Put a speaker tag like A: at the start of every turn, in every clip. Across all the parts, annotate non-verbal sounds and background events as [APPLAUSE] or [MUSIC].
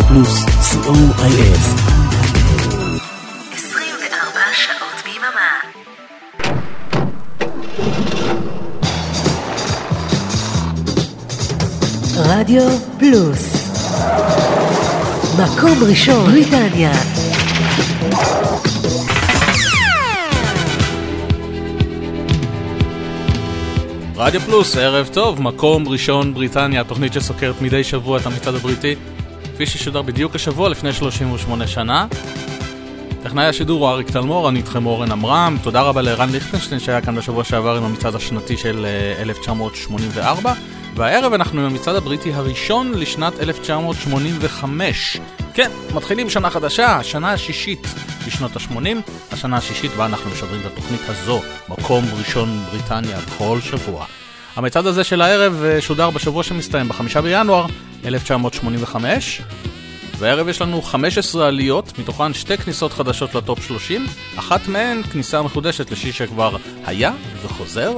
A: רדיו פלוס, co.il.
B: 24 שעות ביממה. רדיו פלוס. מקום ראשון. בריטניה.
C: רדיו פלוס, ערב טוב, מקום ראשון בריטניה, תוכנית שסוקרת מדי שבוע את המצעד הבריטי, כפי ששודר בדיוק השבוע לפני 38 שנה. טכנאי השידור הוא אריק תלמור, אני איתכם אורן עמרם, תודה רבה לערן ליכטנשטיין שהיה כאן בשבוע שעבר עם המצעד השנתי של 1984, והערב אנחנו עם המצעד הבריטי הראשון לשנת 1985. כן, מתחילים שנה חדשה, השנה השישית בשנות ה-80, השנה השישית בה אנחנו משדרים את התוכנית הזו, מקום ראשון בריטניה, כל שבוע. המצעד הזה של הערב שודר בשבוע שמסתיים, בחמישה בינואר 1985, והערב יש לנו 15 עליות, מתוכן שתי כניסות חדשות ל-top 30, אחת מהן כניסה מחודשת לשיא שכבר היה וחוזר,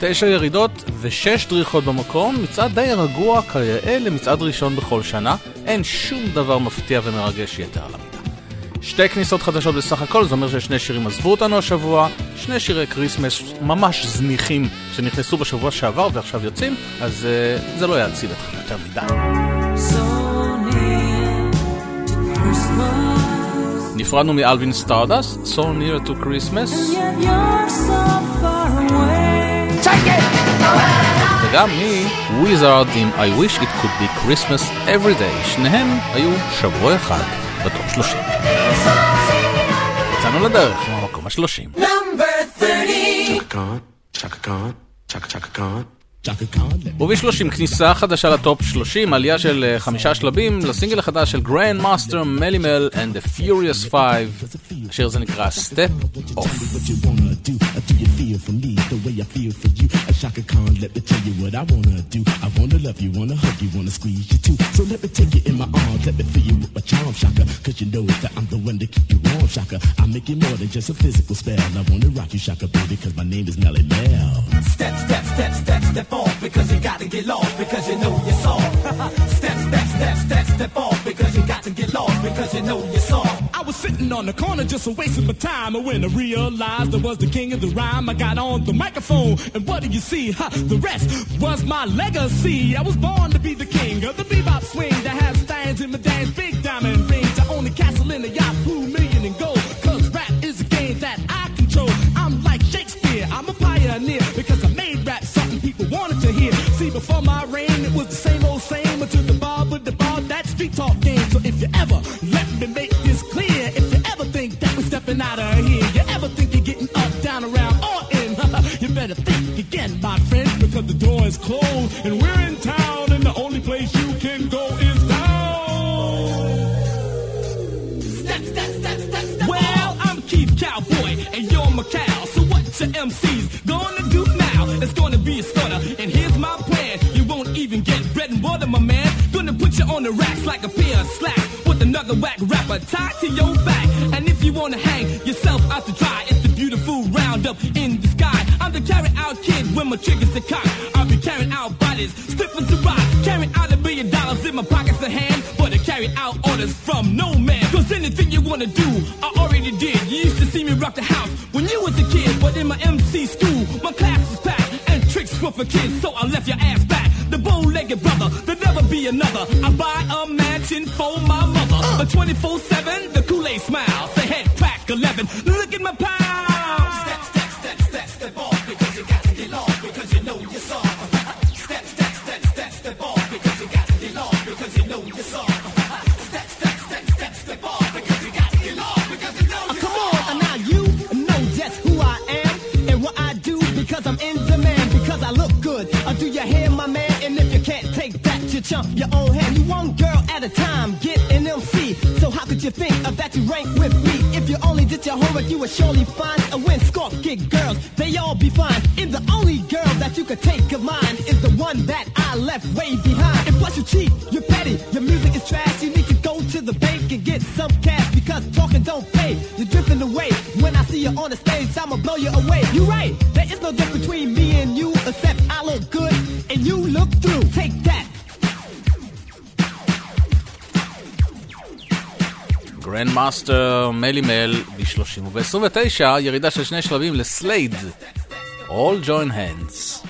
C: תשע ירידות ושש דריכות במקום, מצעד די רגוע כיאה למצעד ראשון בכל שנה, אין שום דבר מפתיע ומרגש יתר על המידה. שתי כניסות חדשות בסך הכל, זה אומר ששני שירים עזבו אותנו השבוע, שני שירי כריסמס ממש זניחים שנכנסו בשבוע שעבר ועכשיו יוצאים, אז uh, זה לא יציל אתכם יותר מדי. נפרדנו מאלווין סטארדסט, So Near to Christmas. וגם מ- Wizzard עם I Wish It Could Be Christmas Every Day, שניהם היו שבוע אחד ב-top 30. יצאנו לדרך עם המקום השלושים. וב-30 כניסה חדשה ל-top 30, עלייה של אה, חמישה שלבים לסינגל החדש של Grandmaster Melle Mel and the Furious 5, השיר הזה נקרא Step Off.
D: Step, step, step, step, step off because you got to get lost because you know you're soft. [LAUGHS] step, step, step, step, step off because you got to get lost because you know you're soft. I was sitting on the corner just wasting my time when I realized I was the king of the rhyme, I got on the microphone and what do you see? Huh, the rest was my legacy. I was born to be the king of the bebop swing that has stands in my dance, big diamond rings. I own a castle in a Yahoo million in gold. Cause rap is a game that I control. I'm like Shakespeare, I'm a pioneer because people wanted to hear. See, before my reign, it was the same old same until the bar with the bar, that street talk game. So if you ever let me make this clear, if you ever think that we're stepping out of here, you ever think you're getting up, down, around, or in, you better think again, my friend, because the door is closed and we're in town, and the only place you can go is down. Step, step, step, step, step. Well, I'm Keith Cowboy, and you're McCall. Your MCs gonna do now? It's gonna be a starter, and here's my plan. You won't even get bread and water, my man. Gonna put you on the racks like a pair of slacks with another whack rapper tied to your back. And if you wanna hang yourself out to dry, it's the beautiful roundup in the sky. I'm the carry out kid when my triggers are cocked. I'll be carrying out bodies, stiff as a rock. Carrying out a billion dollars in my pockets of hand. But I carry out orders from no man. Cause anything you wanna do, I already did. You used to see me rock the house when you was a kid. But in my MC school, my class was packed. And tricks were for kids, so I left your ass back. The bow-legged brother, there'll never be another. I buy a mansion for my mother. A 24-7, the Kool-Aid smile. the head crack 11, look at my pound. You think of that you rank with me? If you only did your homework, you would surely find a win. Scorp get girls, they all be fine. And the only girl that you could take of mine is the one that I left way behind. And plus you cheat, you're petty, your music is trash. You need to go to the bank and get some cash because talking don't pay. You're drifting away. When I see you on the stage, I'ma blow you away. You're right, there is no difference between me and you
C: גרנד מאסטר מלי מל ב-30 וב-29 ירידה של שני שלבים לסלייד All Join Hands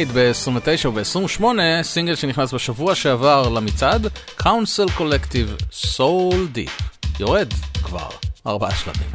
C: סלייד ב-29 וב-28, סינגל שנכנס בשבוע שעבר למצעד, Council Collective Soul Deep. יורד כבר ארבעה שלבים.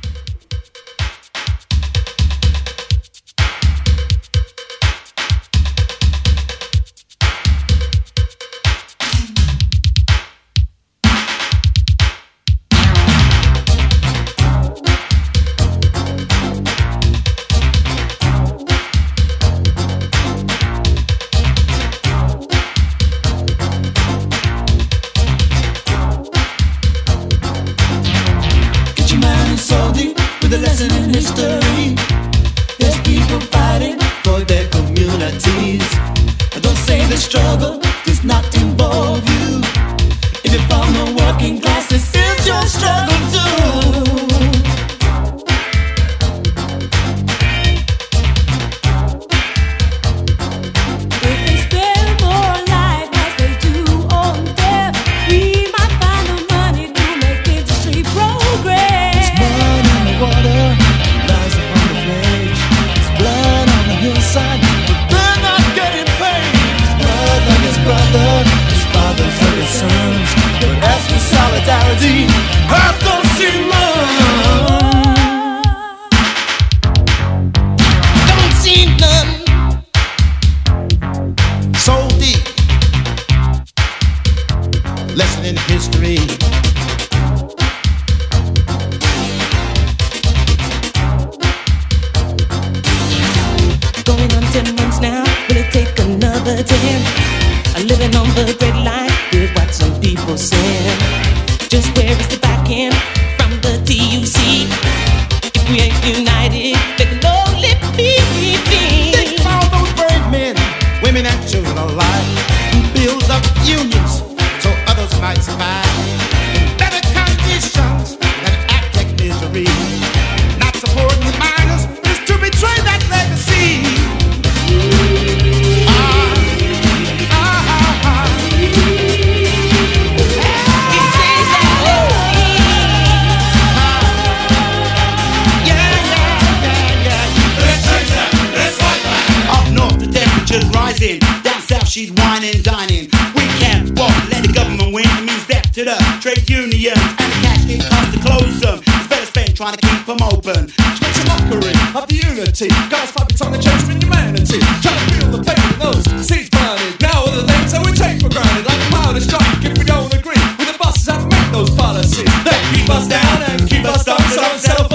E: She's she's whining, dining. We can't walk, let the government win. It means death to the trade unions and the cash it costs to close them. It's better spent trying to keep them open.
F: She makes a mockery of the unity. Guys fighting on the change from humanity. Trying to feel the pain of those seeds burning Now are the things that we take for granted, like the power to strike if we don't agree with the bosses that make those policies. They keep us down and keep us down. so don't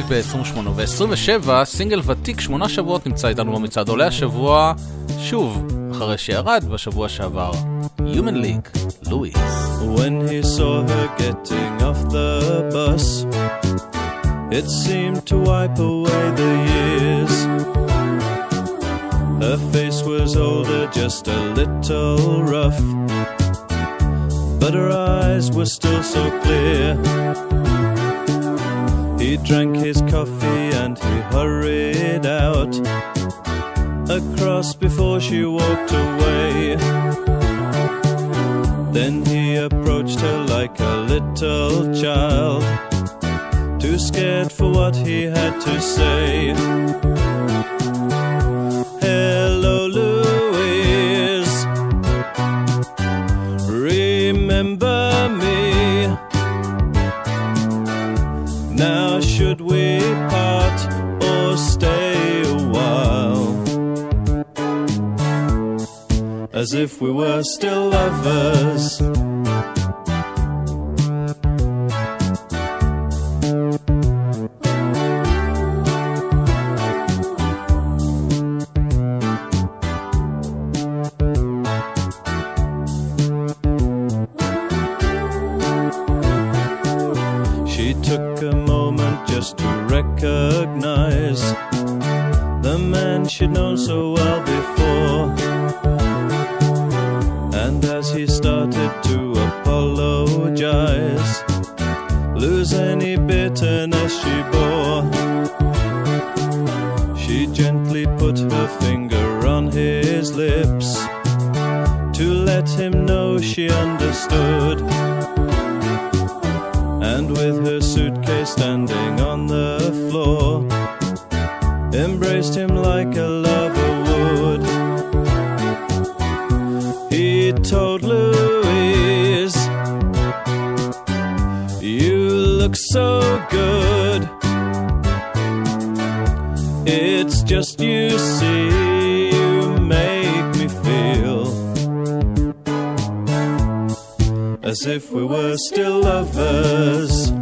C: אביב ב-28 ו-27, סינגל ותיק שמונה שבועות נמצא איתנו במצעד עולה השבוע, שוב, אחרי שירד בשבוע שעבר. Human League, לואיס.
G: When he saw her getting off the bus, it seemed to wipe away the years. Her face was older, just a little rough, but her eyes were still so clear. He drank his coffee and he hurried out across before she walked away. Then he approached her like a little child, too scared for what he had to say. As if we were still lovers. She took a moment just to recognize the man she'd known so she understood. And with her suitcase standing on the floor, embraced him like a lover would. He told Louise, You look so good. It's just you as if we were still lovers.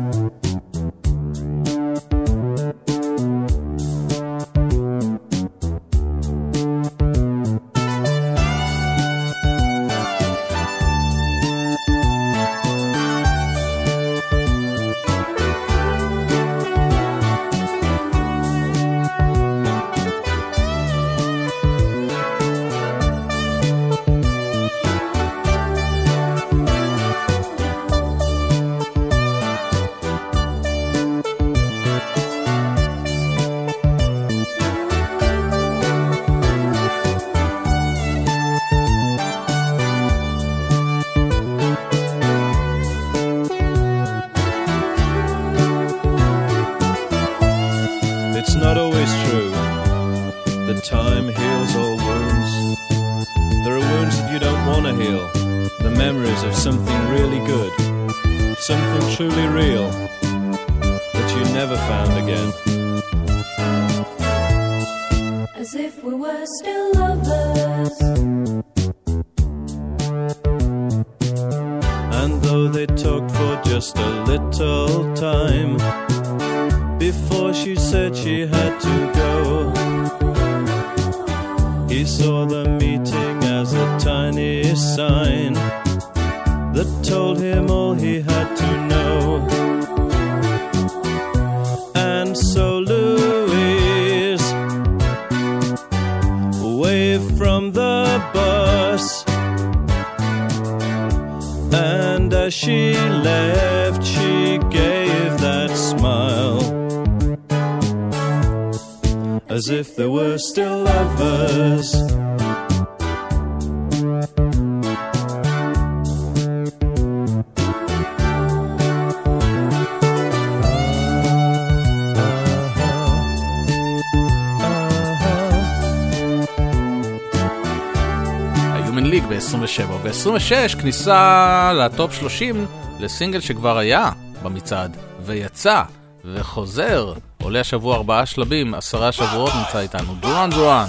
G: The bus. And as she left, she gave that smile. As if they were still lovers.
C: ב-27. ב-26 כניסה לטופ 30 לסינגל שכבר היה במצעד, ויצא, וחוזר. עולה השבוע ארבעה שלבים, עשרה שבועות נמצא איתנו. דורן דורן,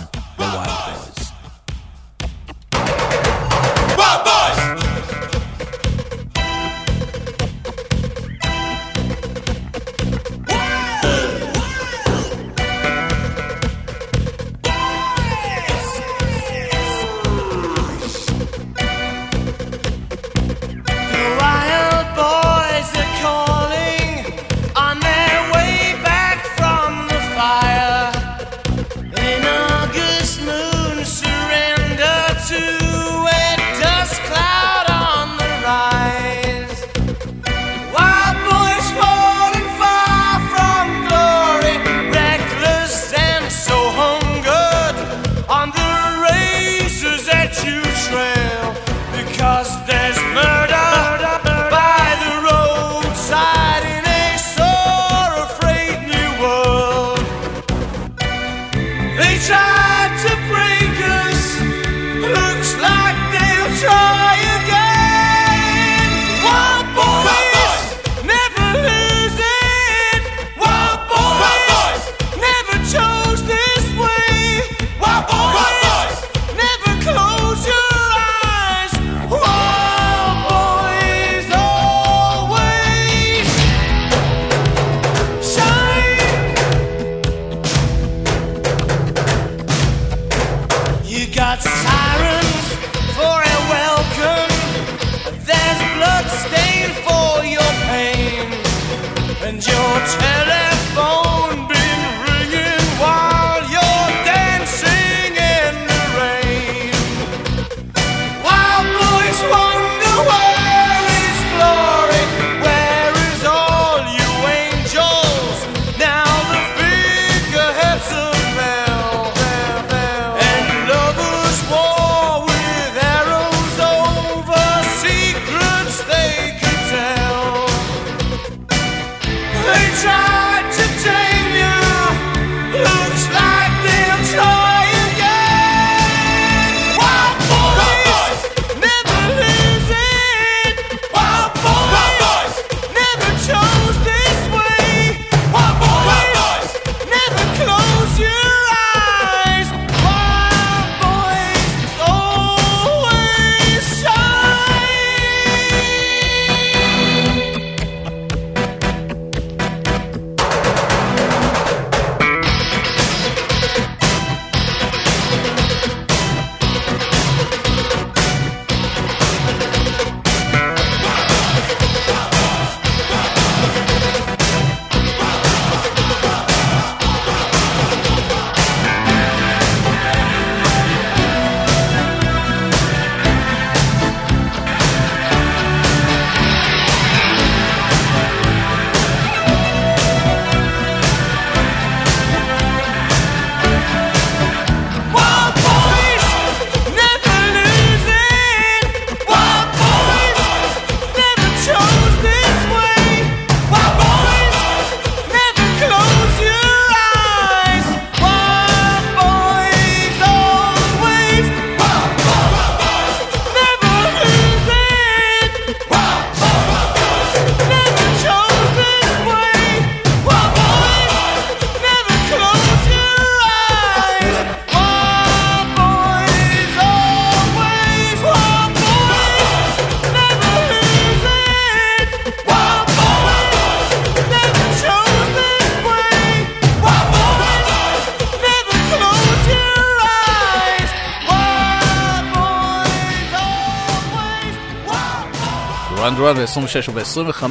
C: 26 וב-25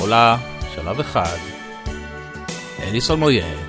C: עולה שלב אחד. אליסון
H: מויאל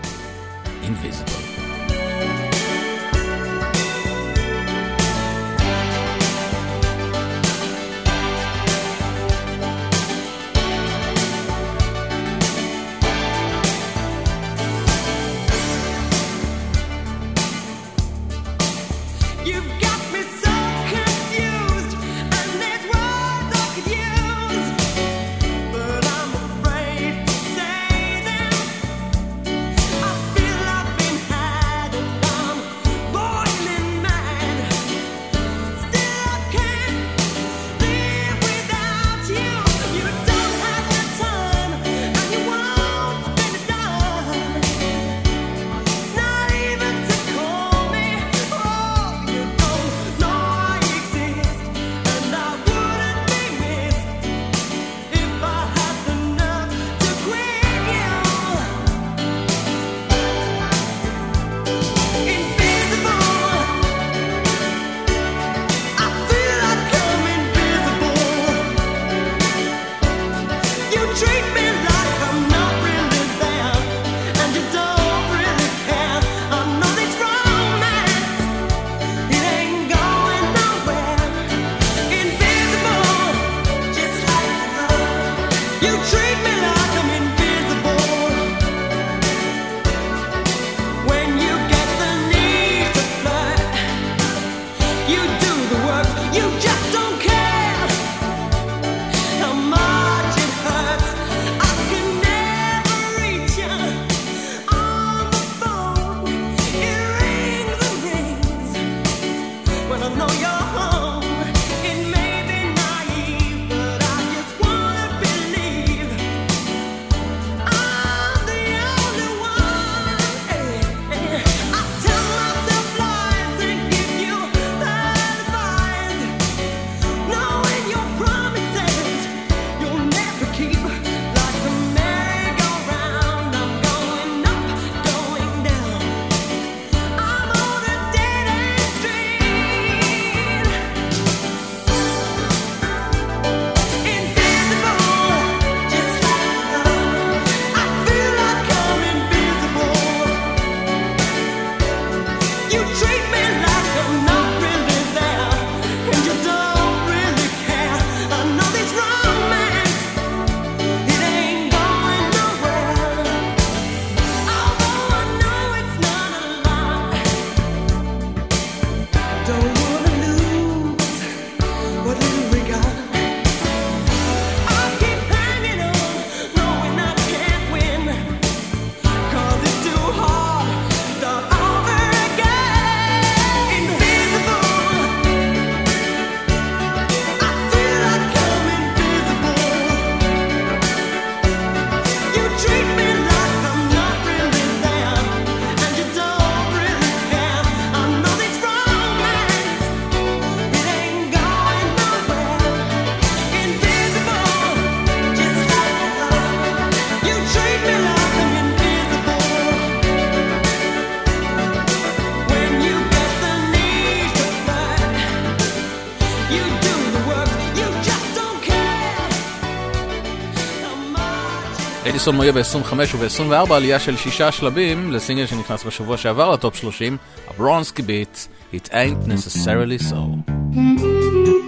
C: הפרסום יהיה ב-25 וב-24 עלייה של שישה שלבים לסינגל שנכנס בשבוע שעבר לטופ 30, הברונסקי ביט, It Ain't Necessarily So.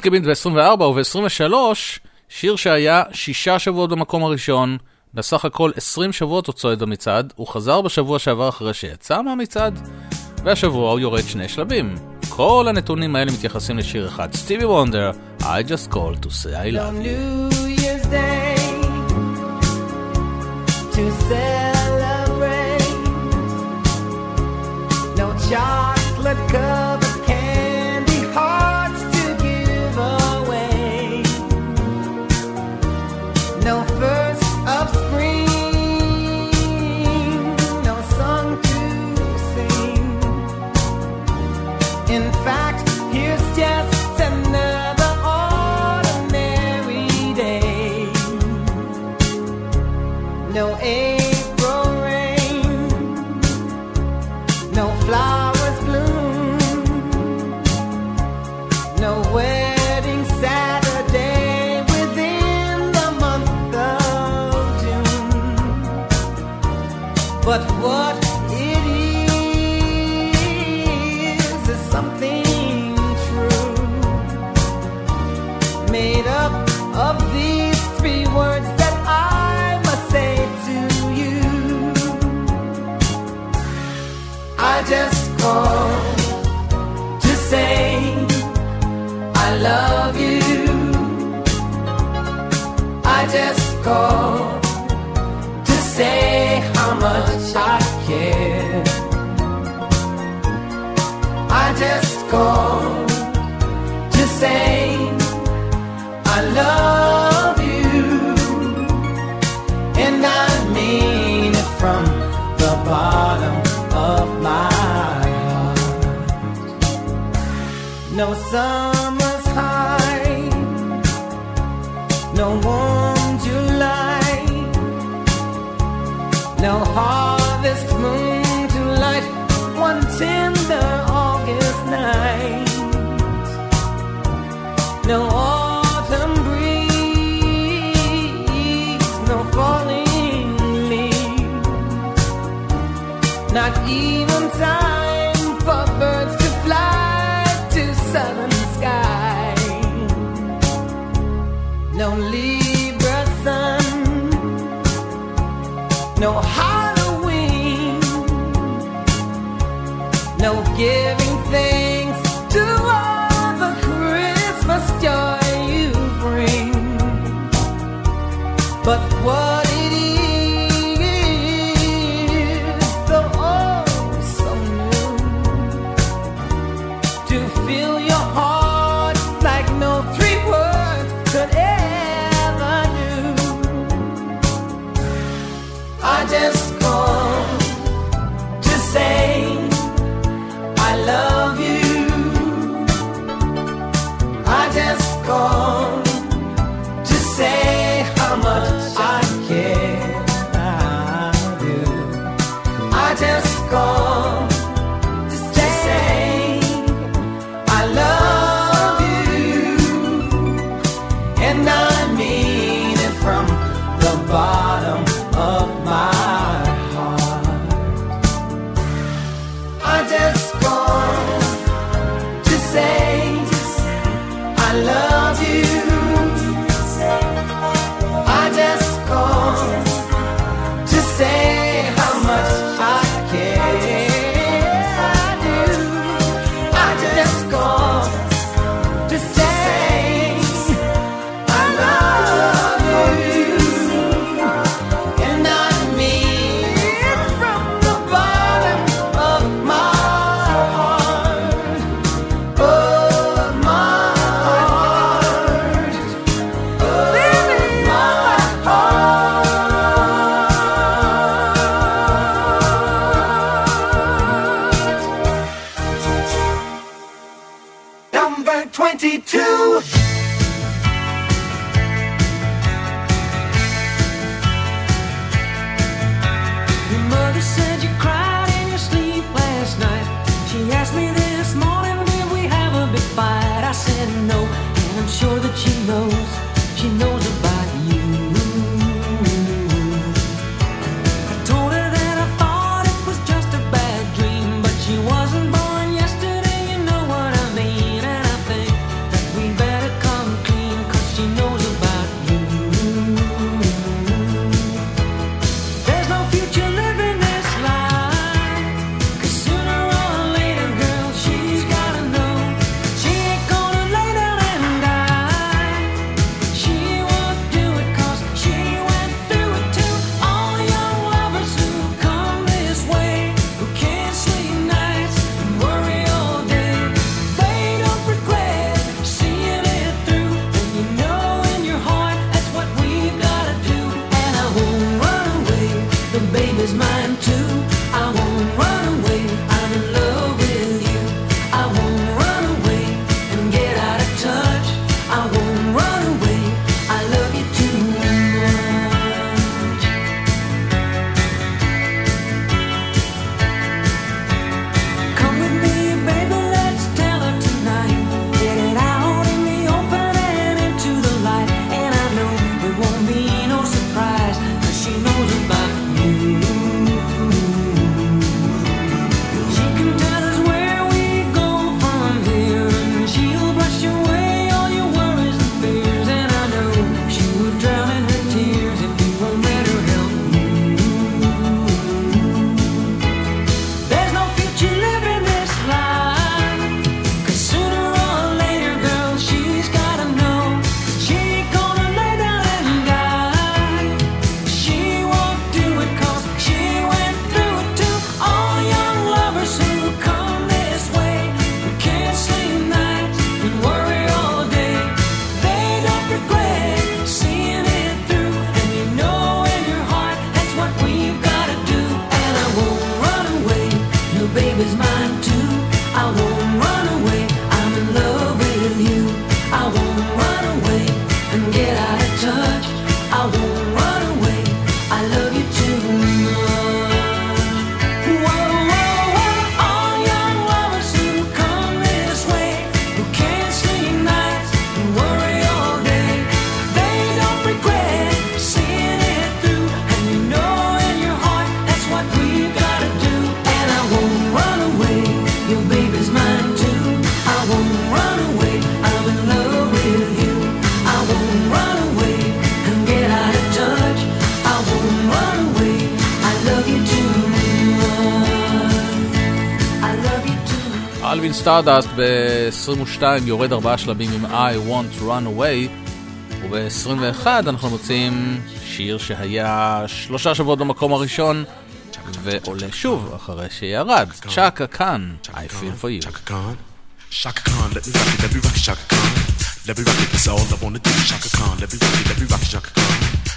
C: קיבינט ב-24 וב-23, שיר שהיה שישה שבועות במקום הראשון, בסך הכל 20 שבועות הוא צועד במצעד, הוא חזר בשבוע שעבר אחרי שיצא מהמצעד, והשבוע הוא יורד שני שלבים. כל הנתונים האלה מתייחסים לשיר אחד, סטיבי וונדר, I just call to say I love you.
I: Day, to celebrate, no chocolate covered.
C: ב-22 יורד ארבעה שלבים עם I want to run away וב-21 אנחנו מוצאים שיר שהיה שלושה שבועות במקום הראשון ועולה שוב אחרי שירד, צ'אקה כאן, I feel for you.
J: Shaka Khan, let me rock it, let me rock it, Shaka Khan. Let me rock it, that's all I wanna do. Shaka Khan, let me rock it, let me rock it, Shaka Khan.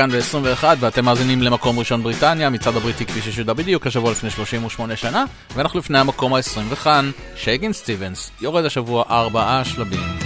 C: כאן ב-21 ואתם מאזינים למקום ראשון בריטניה, מצעד הבריטי כפי ששודר בדיוק השבוע לפני 38 שנה ואנחנו לפני המקום ה-20 וכאן שייגן סטיבנס יורד השבוע ארבעה שלבים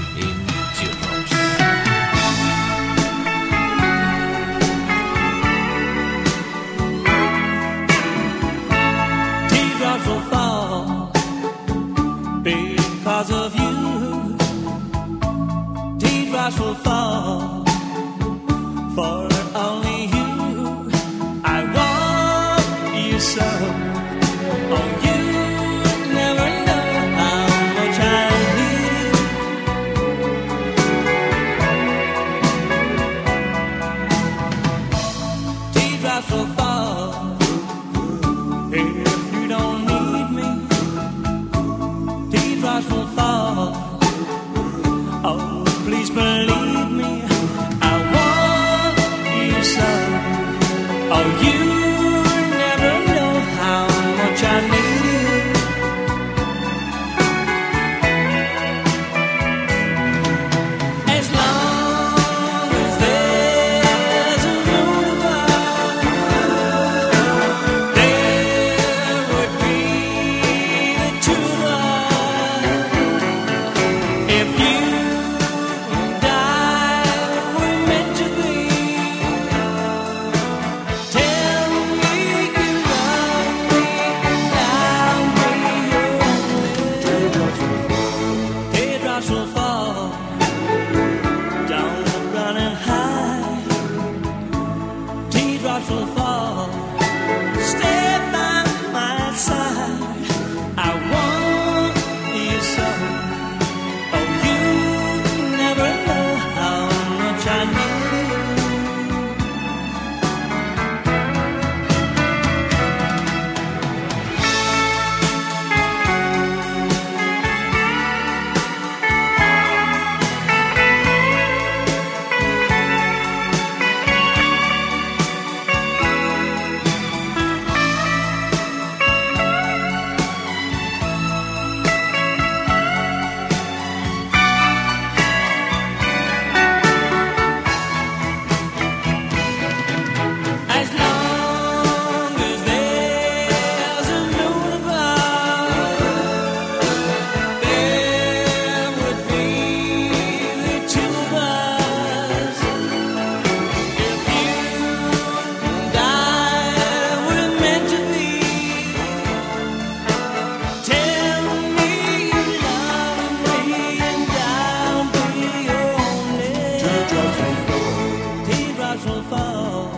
K: will fall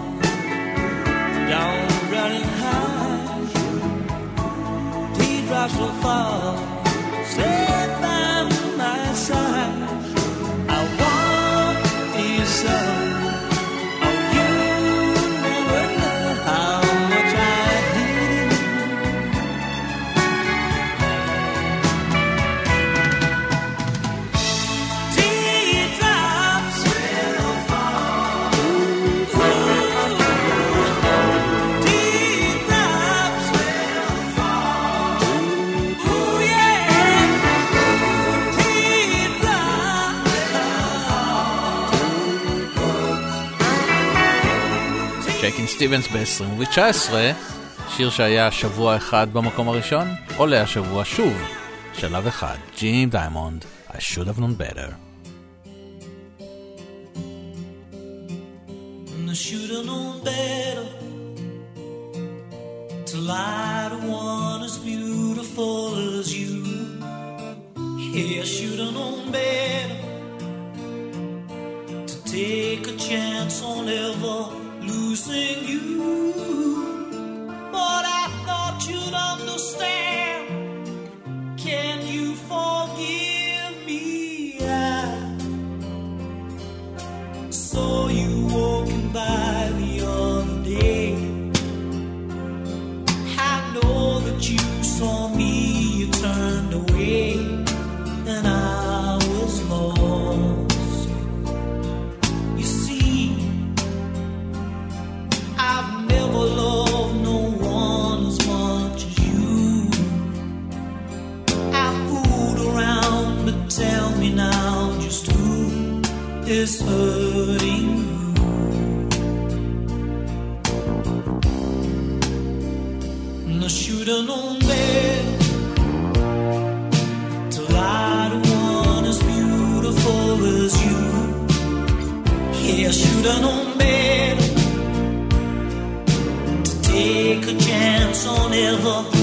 K: down running high. Teardrops will fall.
C: Stay סטיבנס ב-20, 19, שיר שהיה שבוע אחד במקום הראשון, עולה השבוע שוב, שלב אחד, ג'ים דיימונד, I should have known better.
K: I should have known better to as beautiful as you. I should have known better to take a chance on ever losing you, but I. this hurting room. I should've known better to lie to one as beautiful as you. Yeah, I should've known better to take a chance on
L: everything.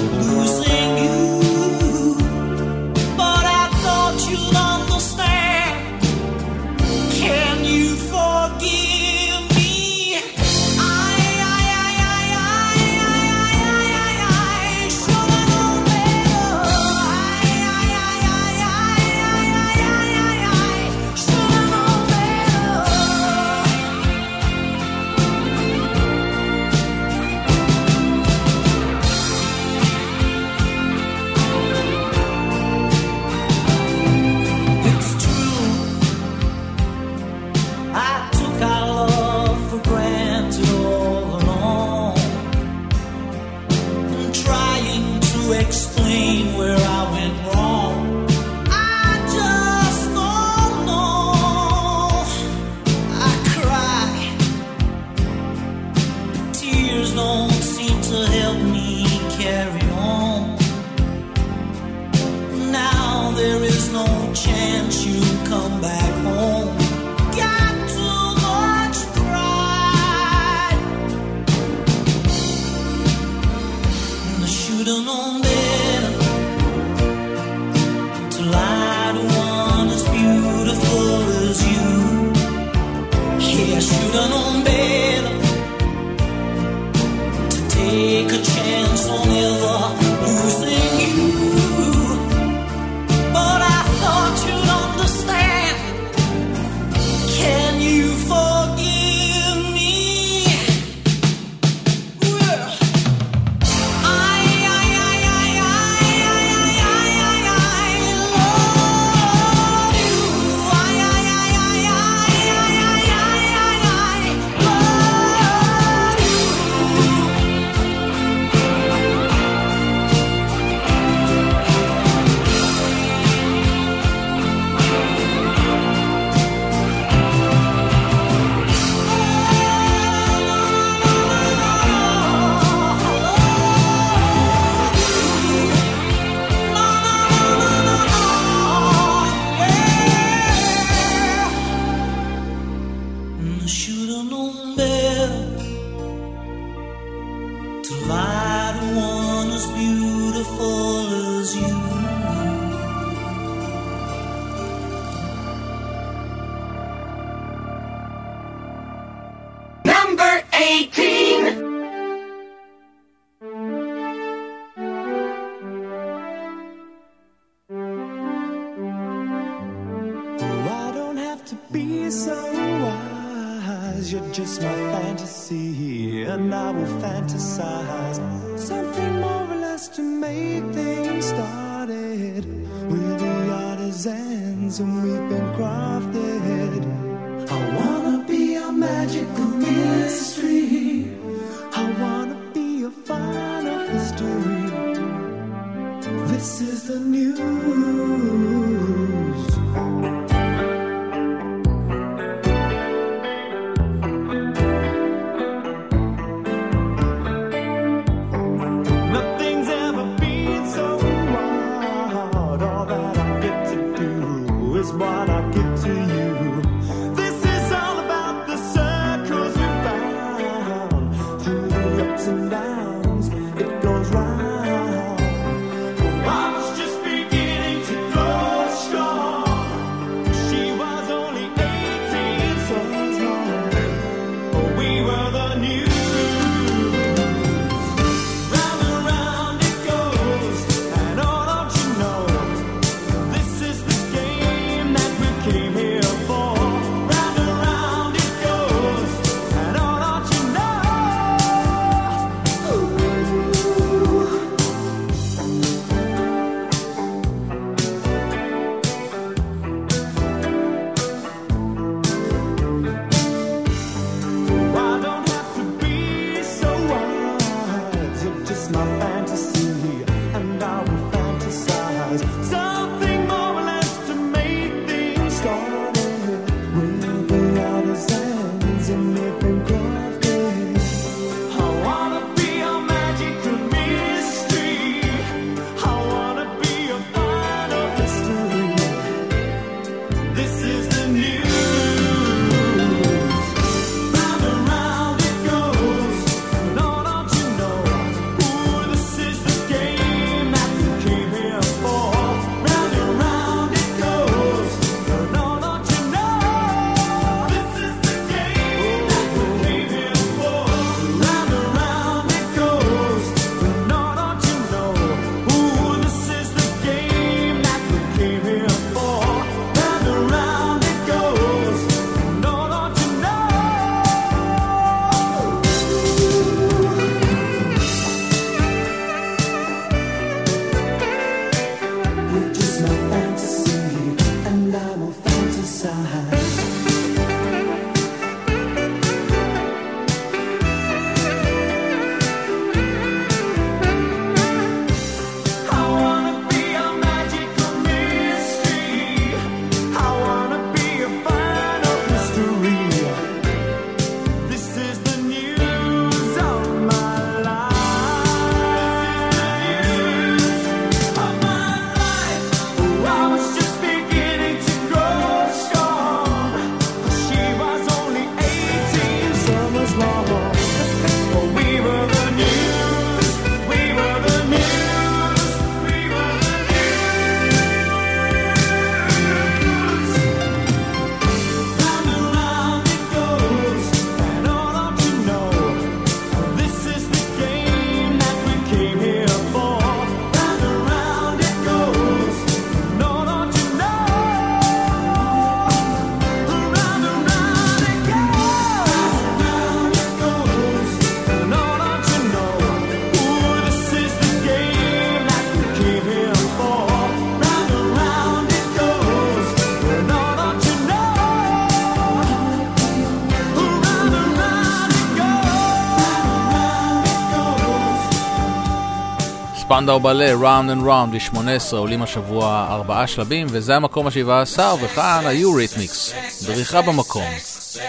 C: ספנדאו באלה, Round and Round, ב-18 עולים השבוע ארבעה שלבים, וזה המקום ה-17, וכאן יוריתמיקס, דריכה במקום.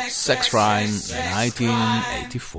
C: Sex Crime, 1984.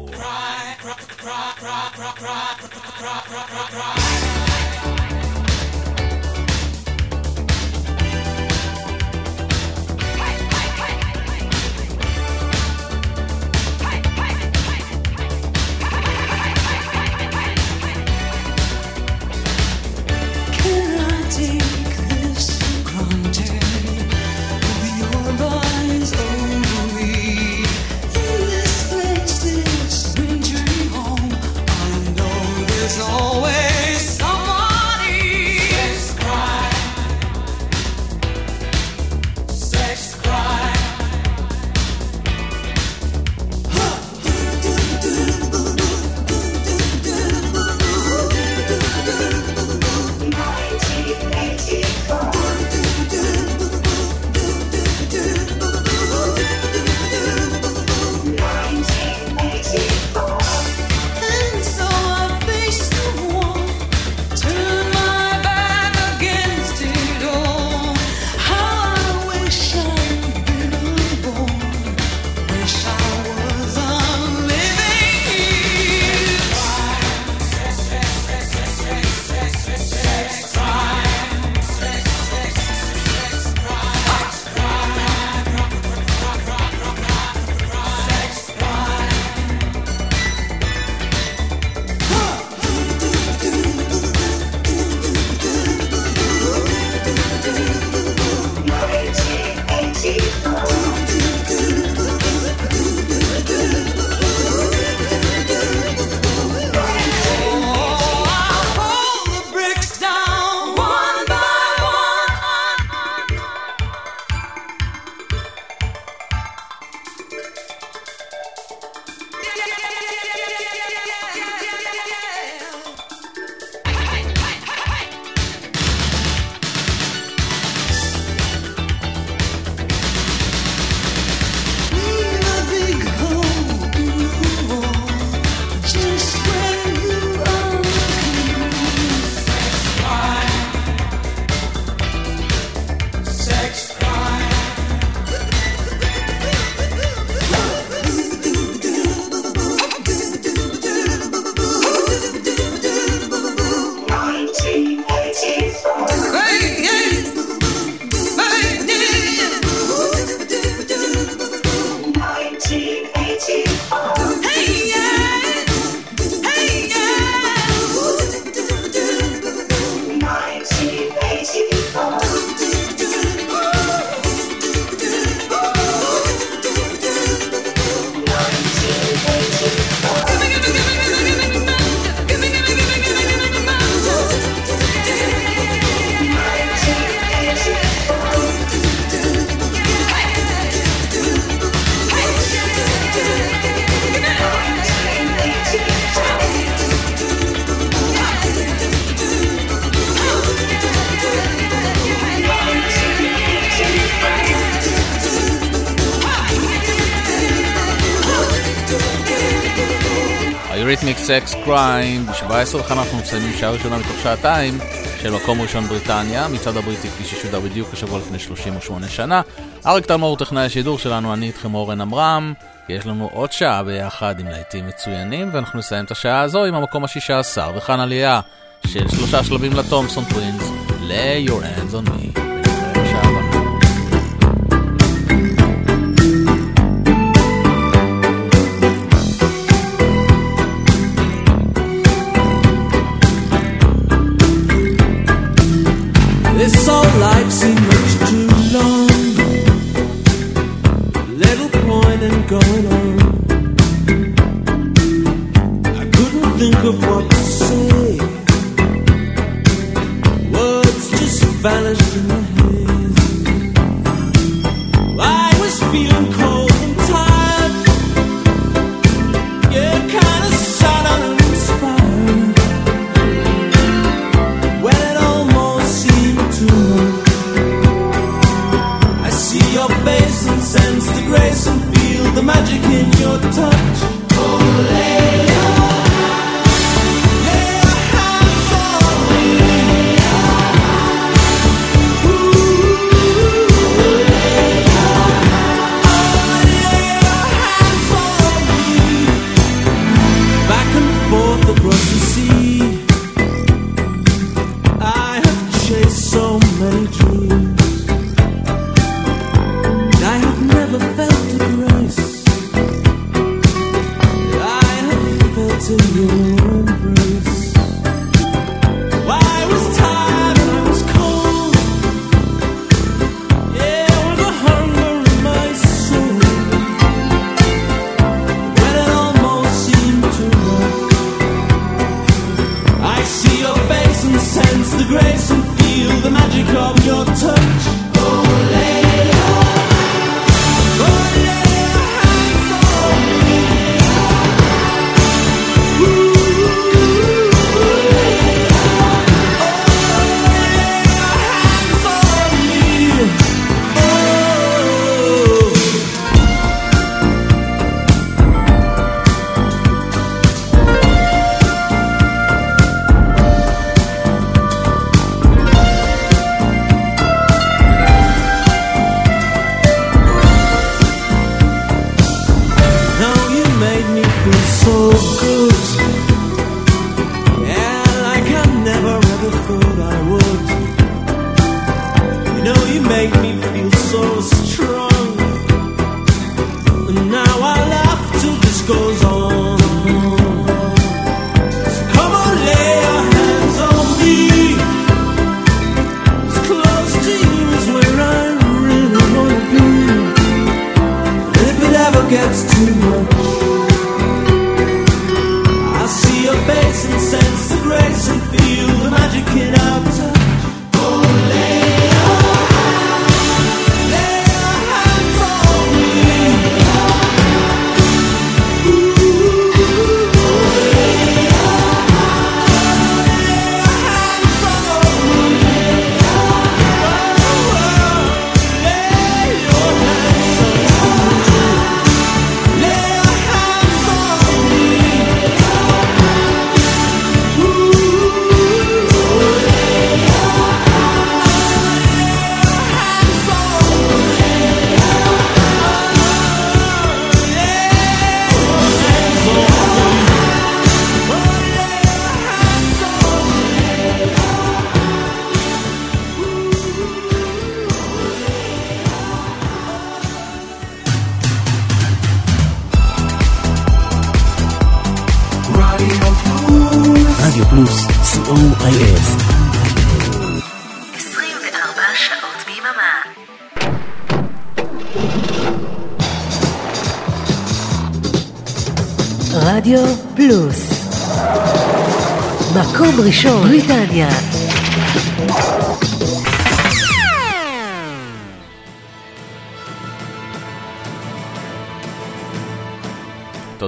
K: Sex Crime,
C: ב-17 לכאן אנחנו מסיימים שעה ראשונה מתוך שעתיים של מקום ראשון בריטניה, מצעד הבריטי כפי ששודר בדיוק השבוע לפני 38 שנה. אריק תלמור הוא טכנאי השידור שלנו, אני איתכם אורן עמרם, יש לנו עוד שעה ביחד עם להיטים מצוינים, ואנחנו נסיים את השעה הזו עם המקום השישה עשר, וכאן עלייה של שלושה שלבים לתומסון טווינס, ל-Your Hands on Me.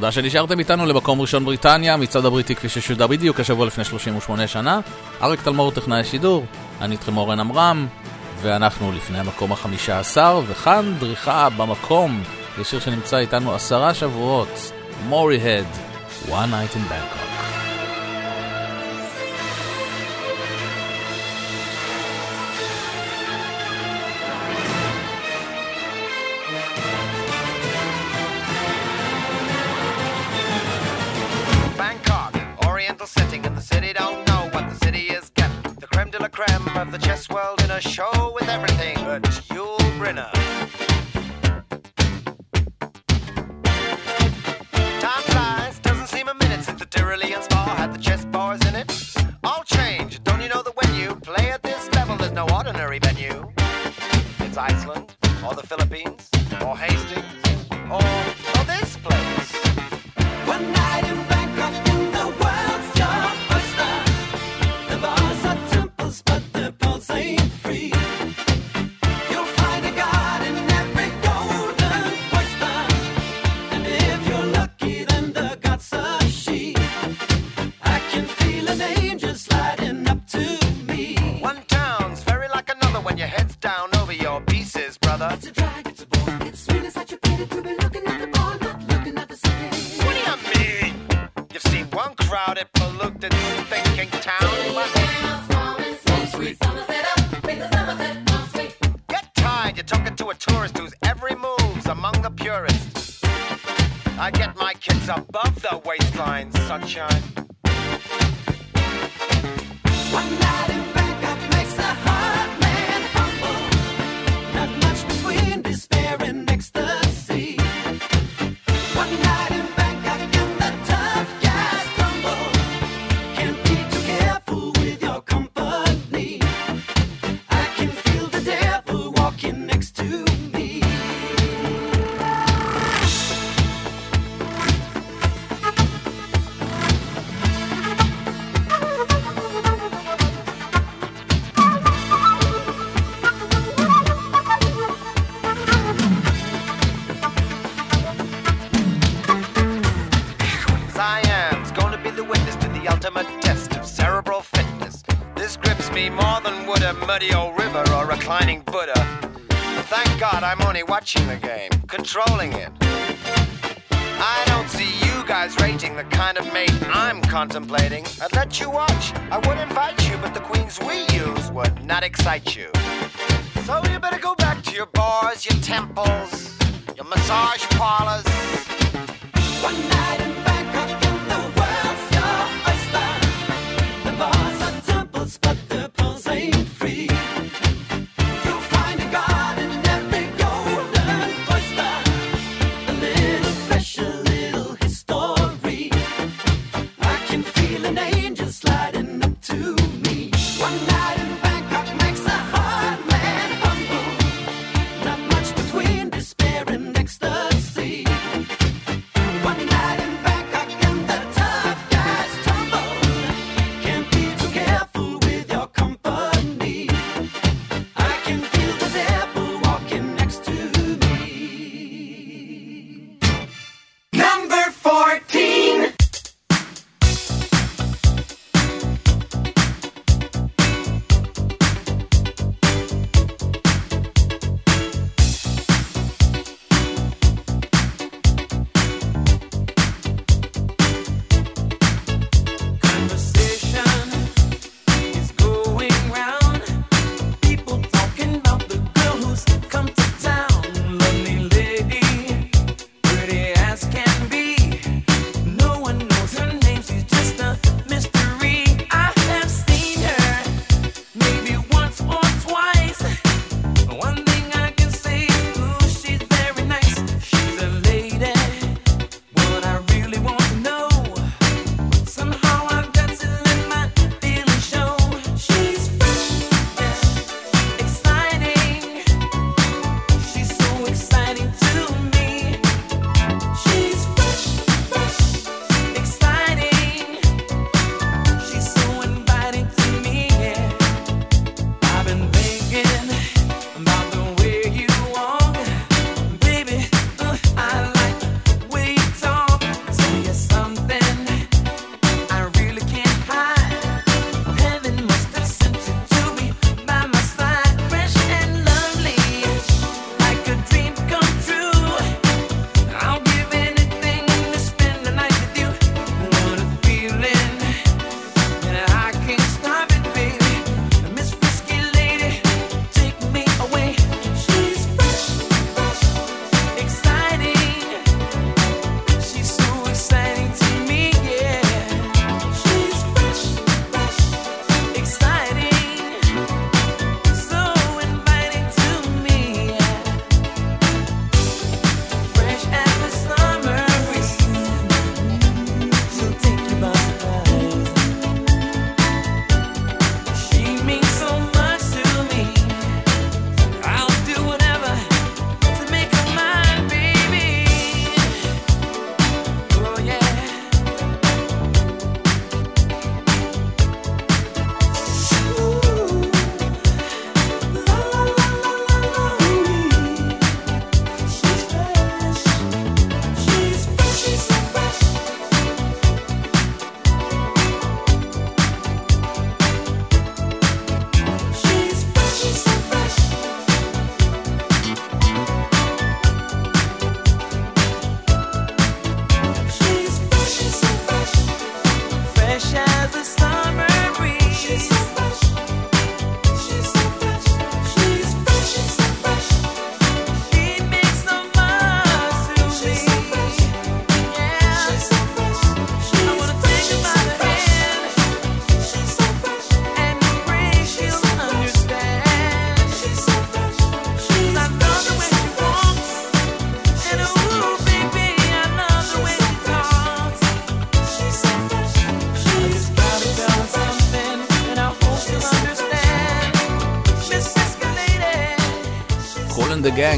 C: תודה שנשארתם איתנו למקום ראשון בריטניה, מצעד הבריטי כפי ששודר בדיוק השבוע לפני 38 שנה. אריק תלמור טכנאי השידור, אני איתכם אורן עמרם, ואנחנו לפני המקום החמישה עשר, וכאן דריכה במקום, זה שיר שנמצא איתנו עשרה שבועות,
I: מורי-הד,
M: One Night in Bangkok.
I: contemplating.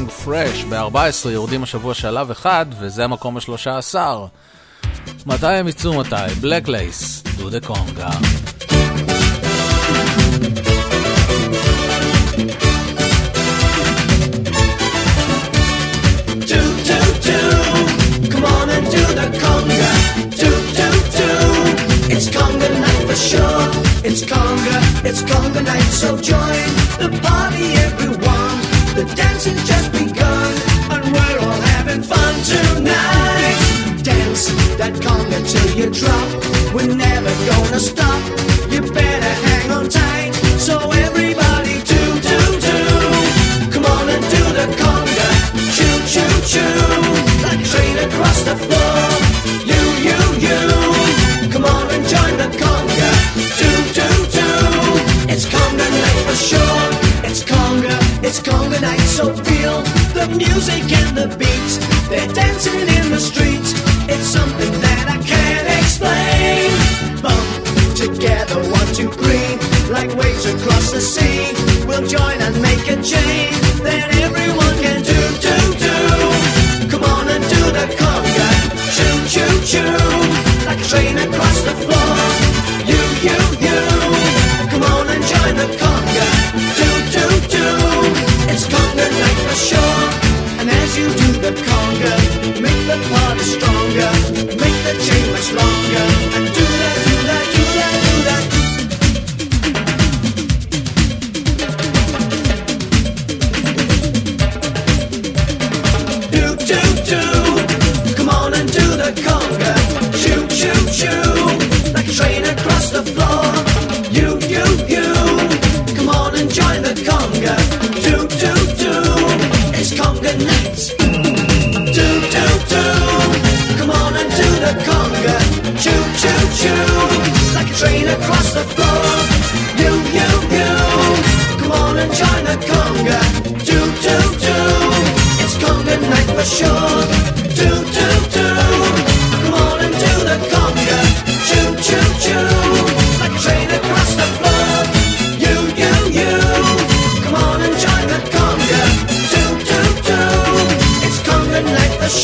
C: פרנק פרש ב-14 יורדים השבוע שלב אחד, וזה המקום ה-13. מתי הם יצאו מתי?
I: בלק לייס, דו קונגה.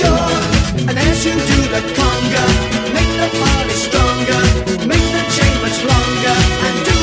I: and as you do the conga, make the party stronger, make the chain much longer, and do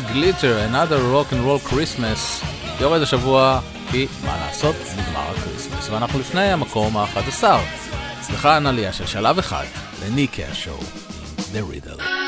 N: גרי גליטר, Another Rock and Roll Christmas, יורד השבוע כי מה לעשות, נגמר הקריסמס, ואנחנו לפני המקום ה-11. וכאן עלייה של שלב אחד לניק קרשו, The Riddle.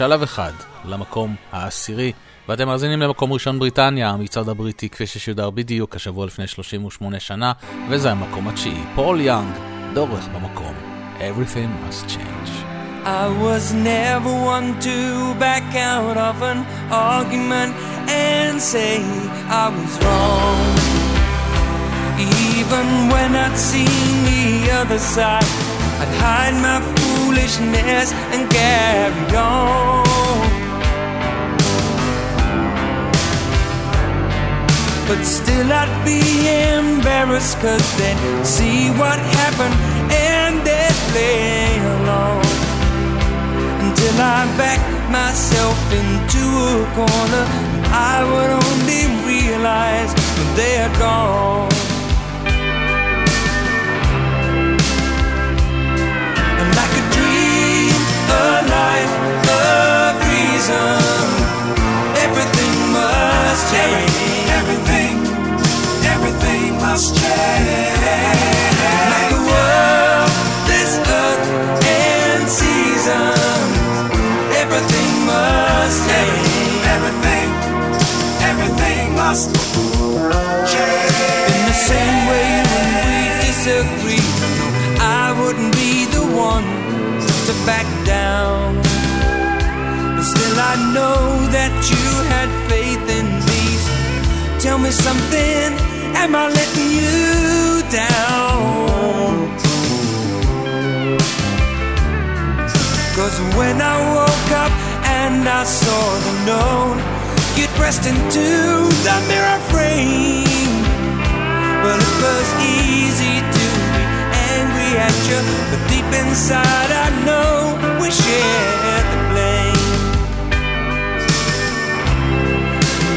C: שלב אחד למקום העשירי ואתם מאזינים למקום ראשון בריטניה, המצעד הבריטי כפי ששודר בדיוק השבוע לפני 38 שנה וזה המקום התשיעי. פול יאנג, דורך במקום. Everything must change.
O: I was never one to back out of an argument and say I was wrong. Even when I'd seen the other side, I'd hide my foolishness and carry on. But still I'd be embarrassed cause they'd see what happened and they'd play along until I backed myself into a corner. I would only realize when they're gone. Reason, everything must change. Everything, everything must change. Like world, this earth and season, everything must change. Everything, everything must change. In the same way when we disagree, I wouldn't be the one to back down. I know that you had faith in me. Tell me something, am I letting you down? Cause when I woke up and I saw the note, you'd pressed into the mirror frame. Well, it was easy to be angry at you, but deep inside I know we shared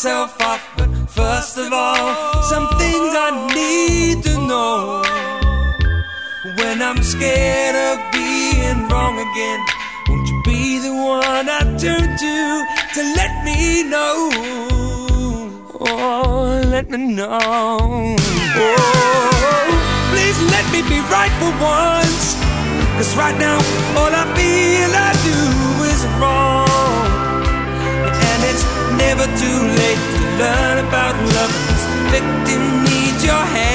O: myself off. But first of all, some things I need to know. When I'm scared of being wrong again, won't you be the one I turn to to let me know? Oh, let me know. Oh, please let me be right for once. Cause right now, all I feel I do is wrong. Victim needs your hand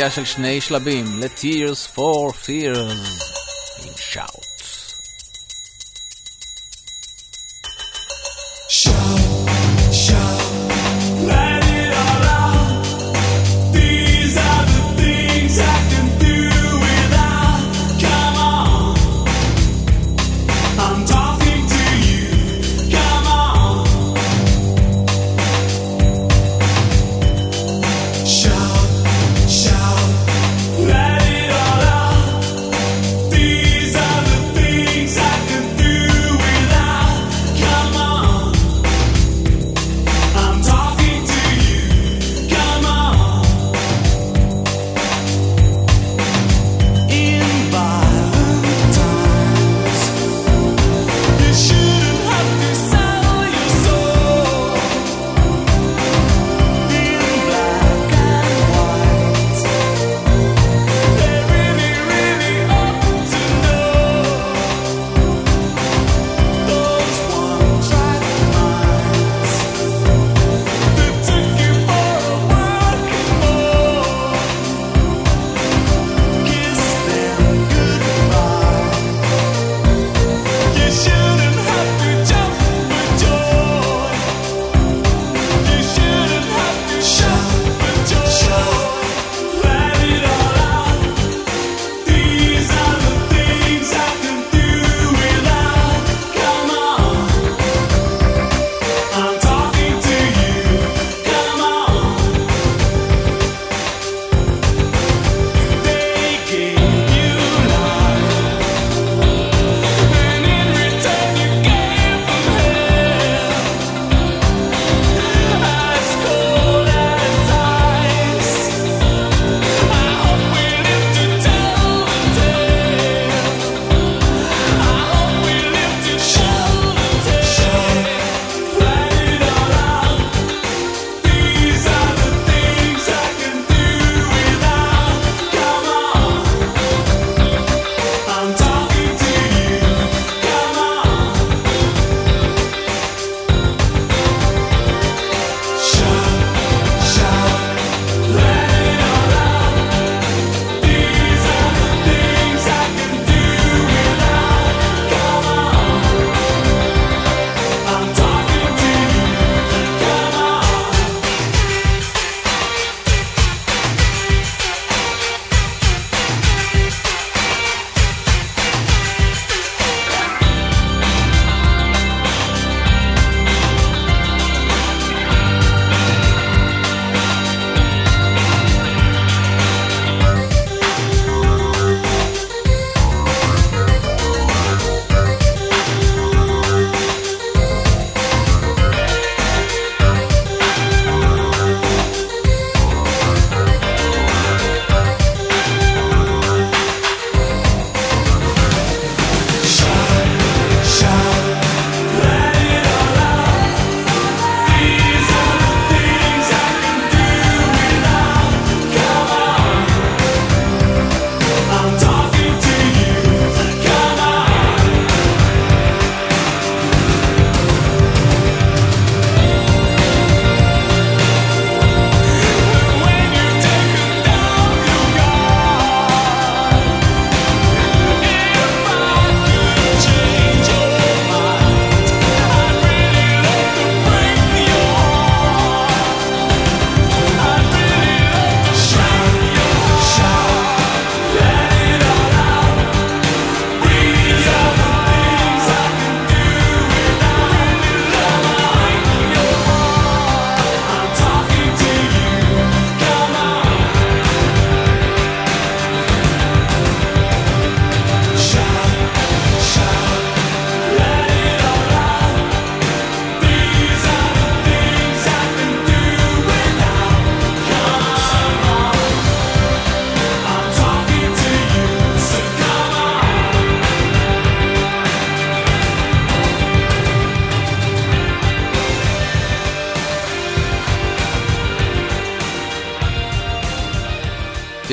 C: עלייה של שני שלבים ל-Tears for Fears.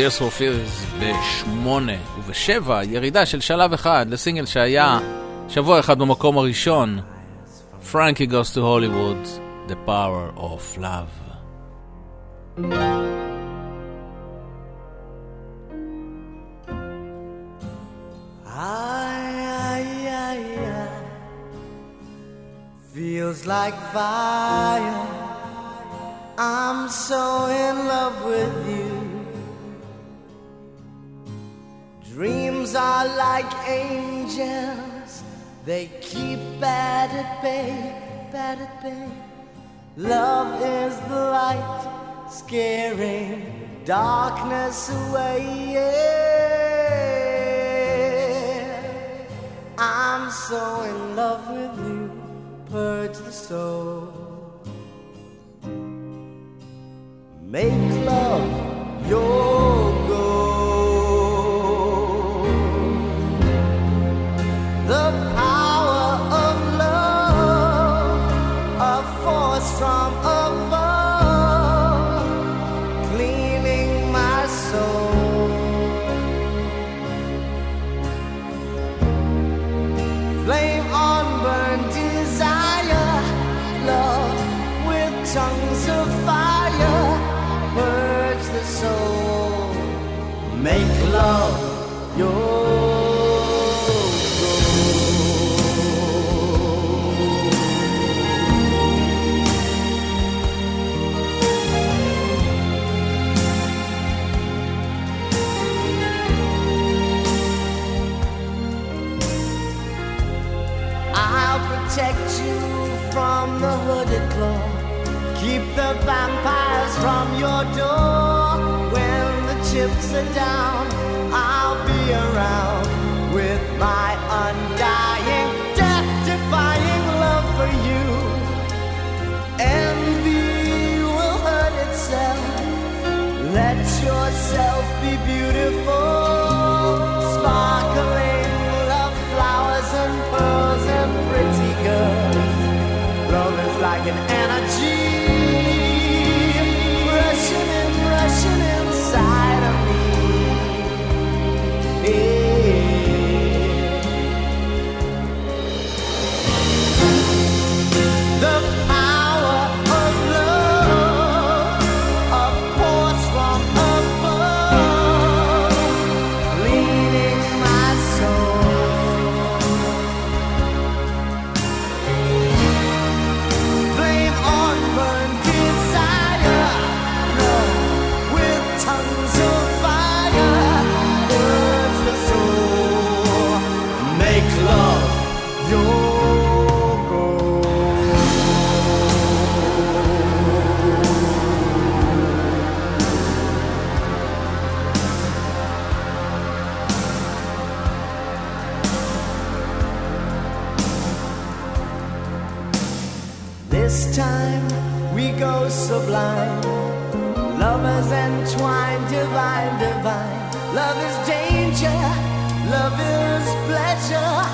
C: Tears for Fears ב-8 וב-7, ירידה של שלב אחד לסינגל שהיה שבוע אחד במקום הראשון, Frankie Goes to Hollywood, The Power of Love.
I: Feels like fire. darkness away. Yeah. I'm so in love with you, purge the soul. Make love. your door when the chips are down. I'll be around. pleasure.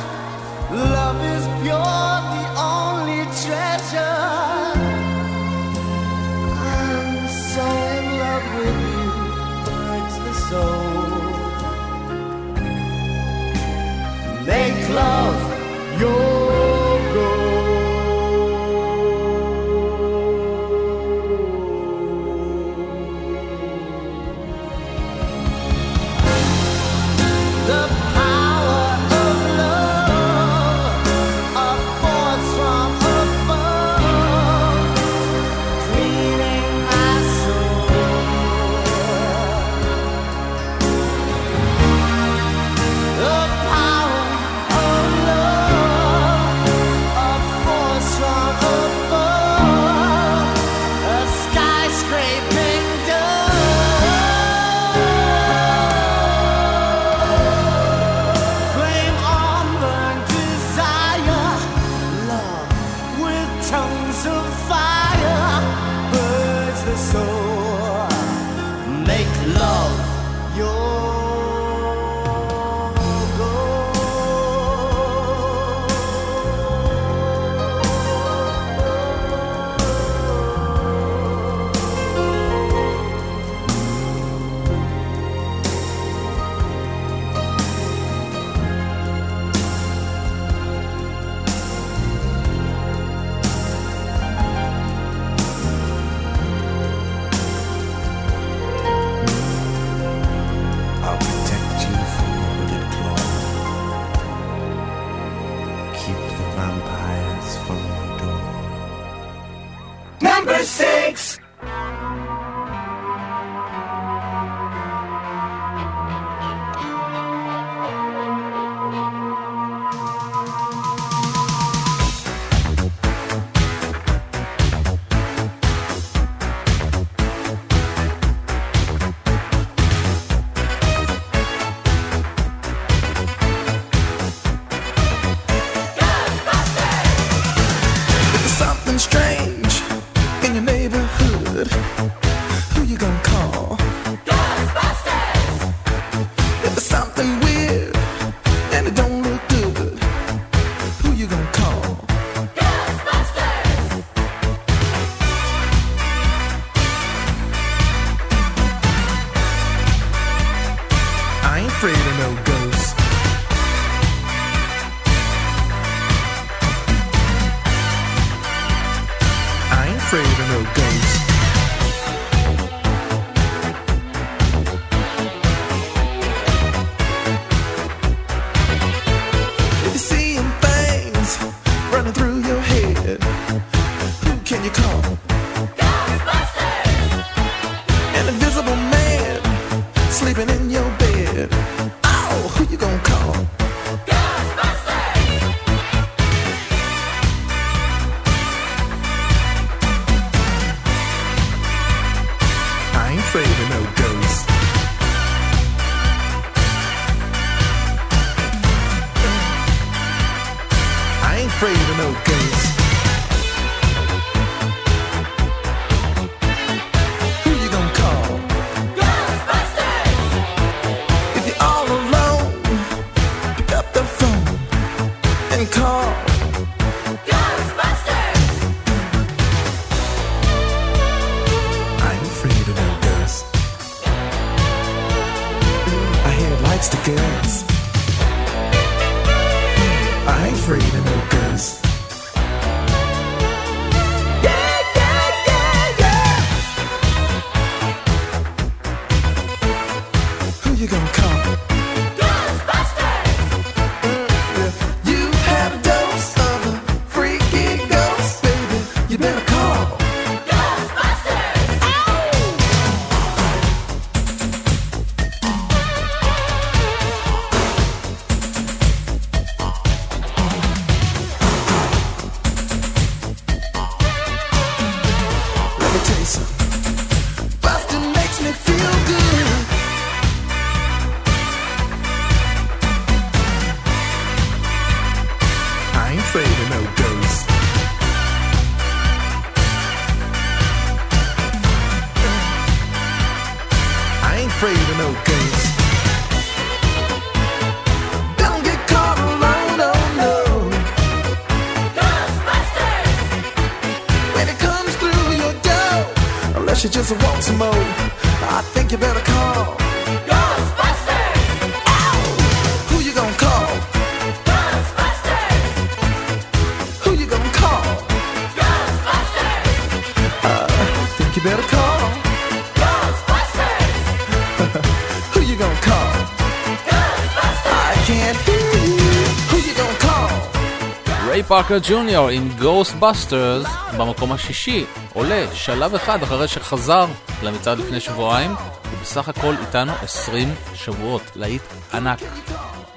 C: פארקר ג'וניור עם Ghostbusters במקום השישי עולה שלב אחד אחרי שחזר למצעד לפני שבועיים ובסך הכל איתנו 20 שבועות, להיט ענק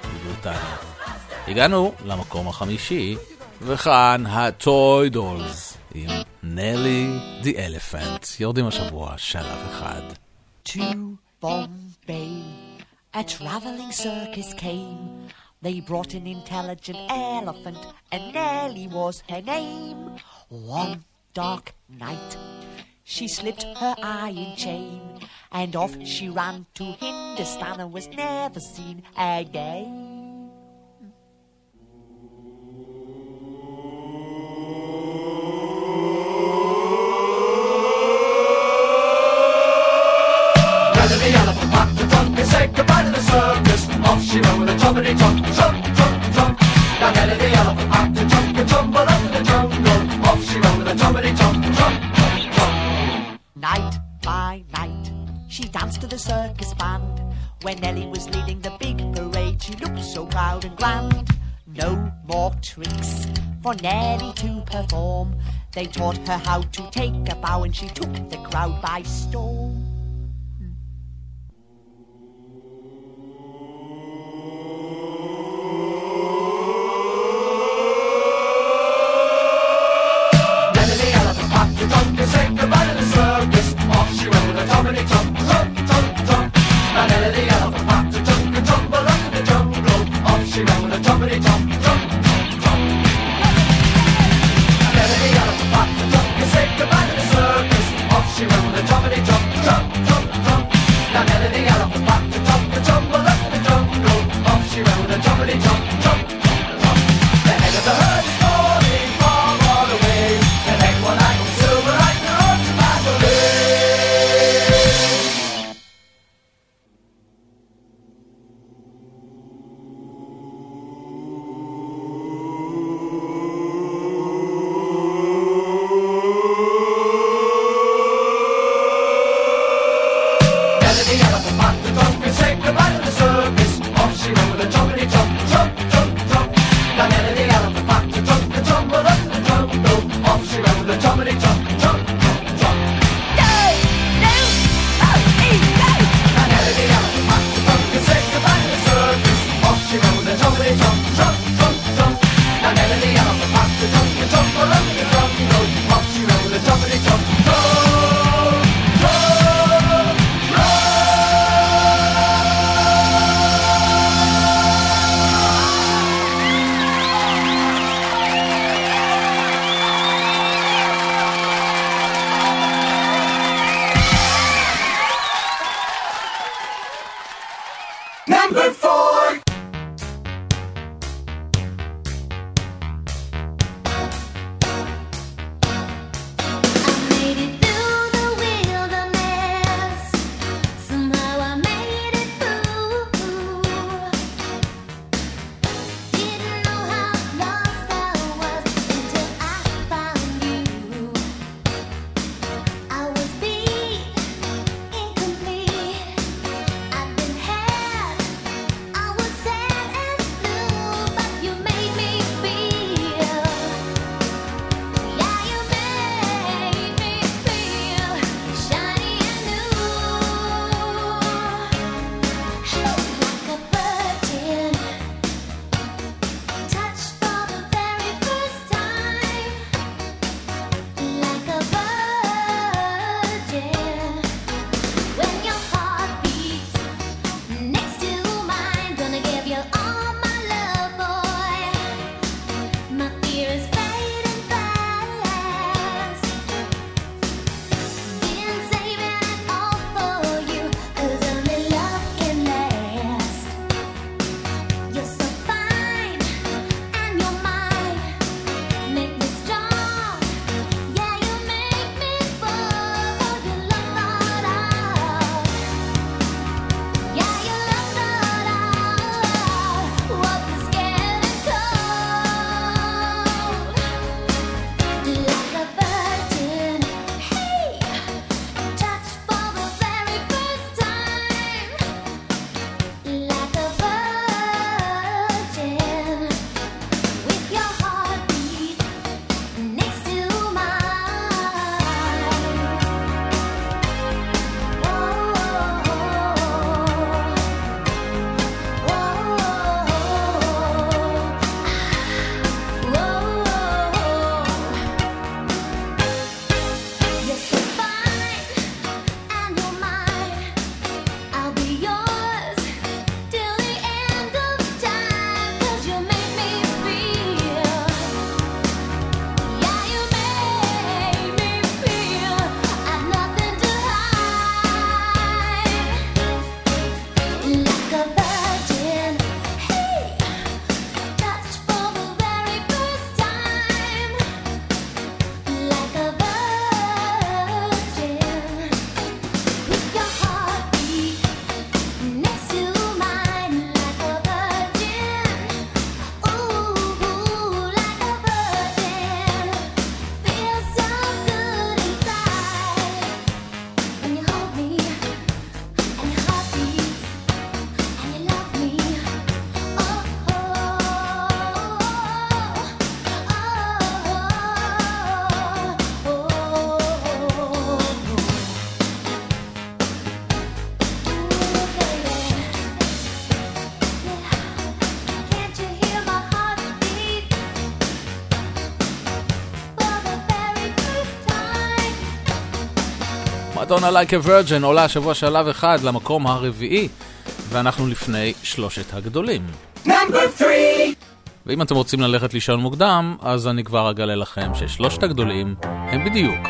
C: בבריטניה. הגענו למקום החמישי וכאן הטוי דולס עם נלי די אלפנט יורדים השבוע שלב אחד.
P: To Bombay, a traveling circus came. They brought an intelligent elephant, and Nellie was her name. One dark night, she slipped her iron chain, and off she ran to Hindustan and was never seen again.
F: Off she ran with a trumpety trump, trump, trump, trump. Now Nelly the elephant packed the trunk and tumbled up in the jungle. Off she ran with a trumpety trump, trump, trump, trump.
P: Night by night, she danced to the circus band. When Nellie was leading the big parade, she looked so proud and grand. No more tricks for Nellie to perform. They taught her how to take a bow and she took the crowd by storm.
Q: the trumpet,
C: מדונה לייק a virgin עולה השבוע שלב אחד למקום הרביעי, ואנחנו לפני שלושת הגדולים. ואם אתם רוצים ללכת לישון מוקדם, אז אני כבר אגלה לכם ששלושת הגדולים הם בדיוק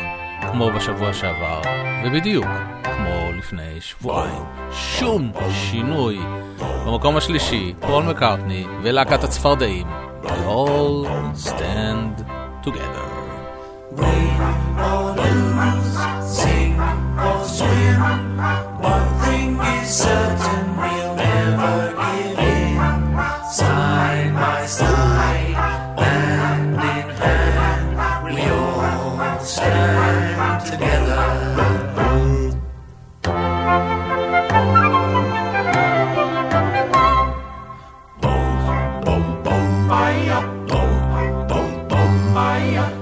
C: כמו בשבוע שעבר, ובדיוק כמו לפני שבועיים. שום שינוי. במקום השלישי, פול מקארטני ולהקת הצפרדעים. All Maria.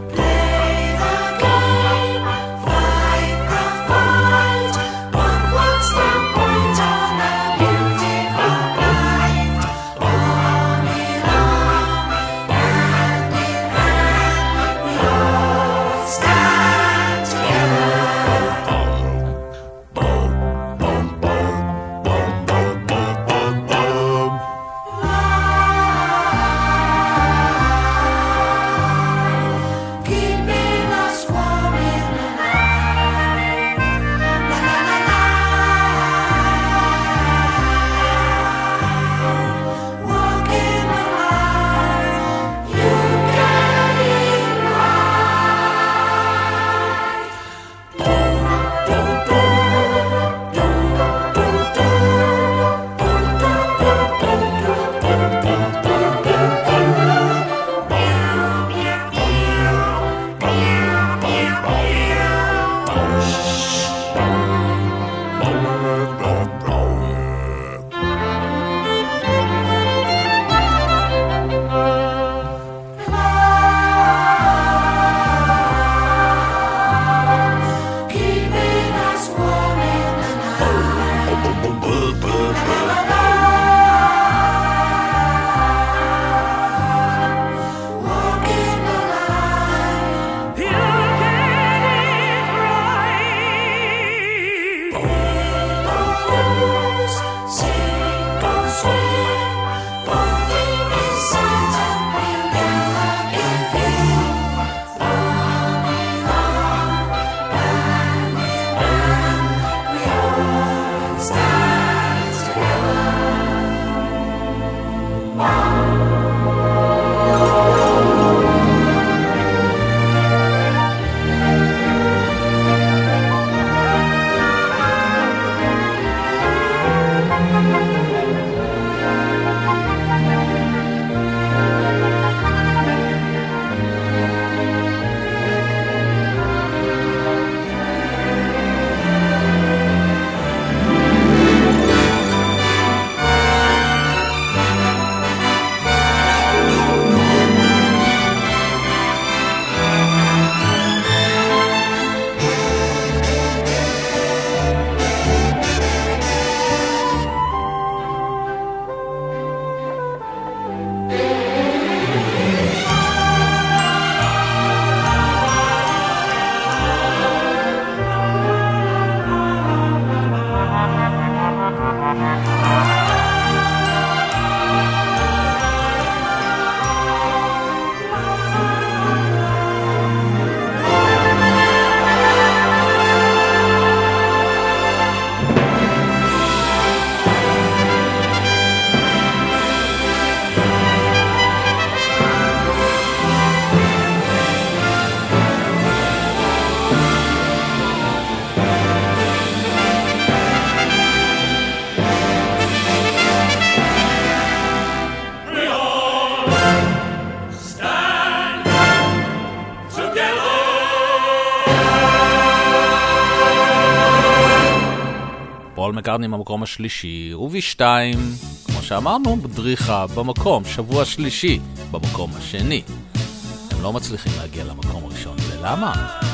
C: מקארטני במקום השלישי, ובשתיים, כמו שאמרנו, בדריכה במקום, שבוע שלישי במקום השני. הם לא מצליחים להגיע למקום הראשון, ולמה?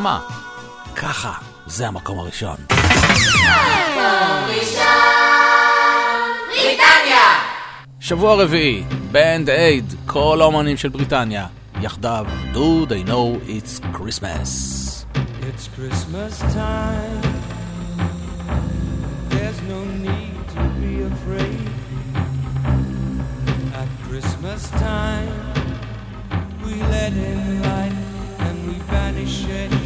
C: למה? ככה, זה המקום הראשון.
R: מקום ראשון, בריטניה!
C: שבוע רביעי, בנד אייד, כל האומנים של בריטניה, יחדיו, Do They Know It's Christmas.
N: It's Christmas time, there's no need to be afraid. At Christmas time, we let in light and we banish
C: it.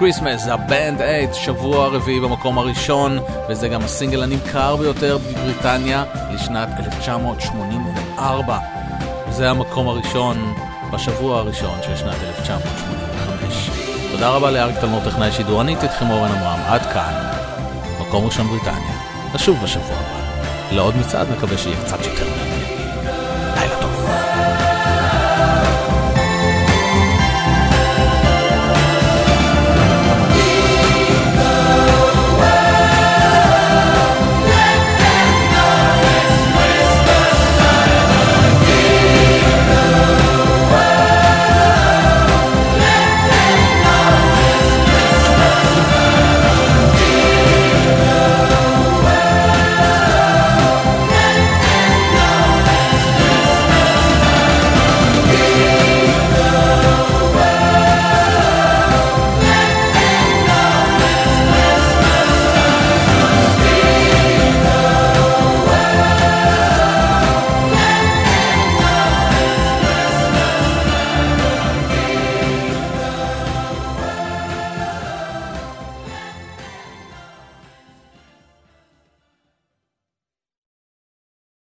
C: Christmas, הבנד 8, שבוע רביעי במקום הראשון, וזה גם הסינגל הנמכר ביותר בבריטניה לשנת 1984. זה המקום הראשון בשבוע הראשון של שנת 1985. תודה רבה לאריק תלמור טכנאי שידור, אני איתכם אורן עמרם, עד כאן, מקום ראשון בריטניה. נשוב בשבוע הבא. לעוד מצעד, מקווה שיהיה קצת יותר מעניין.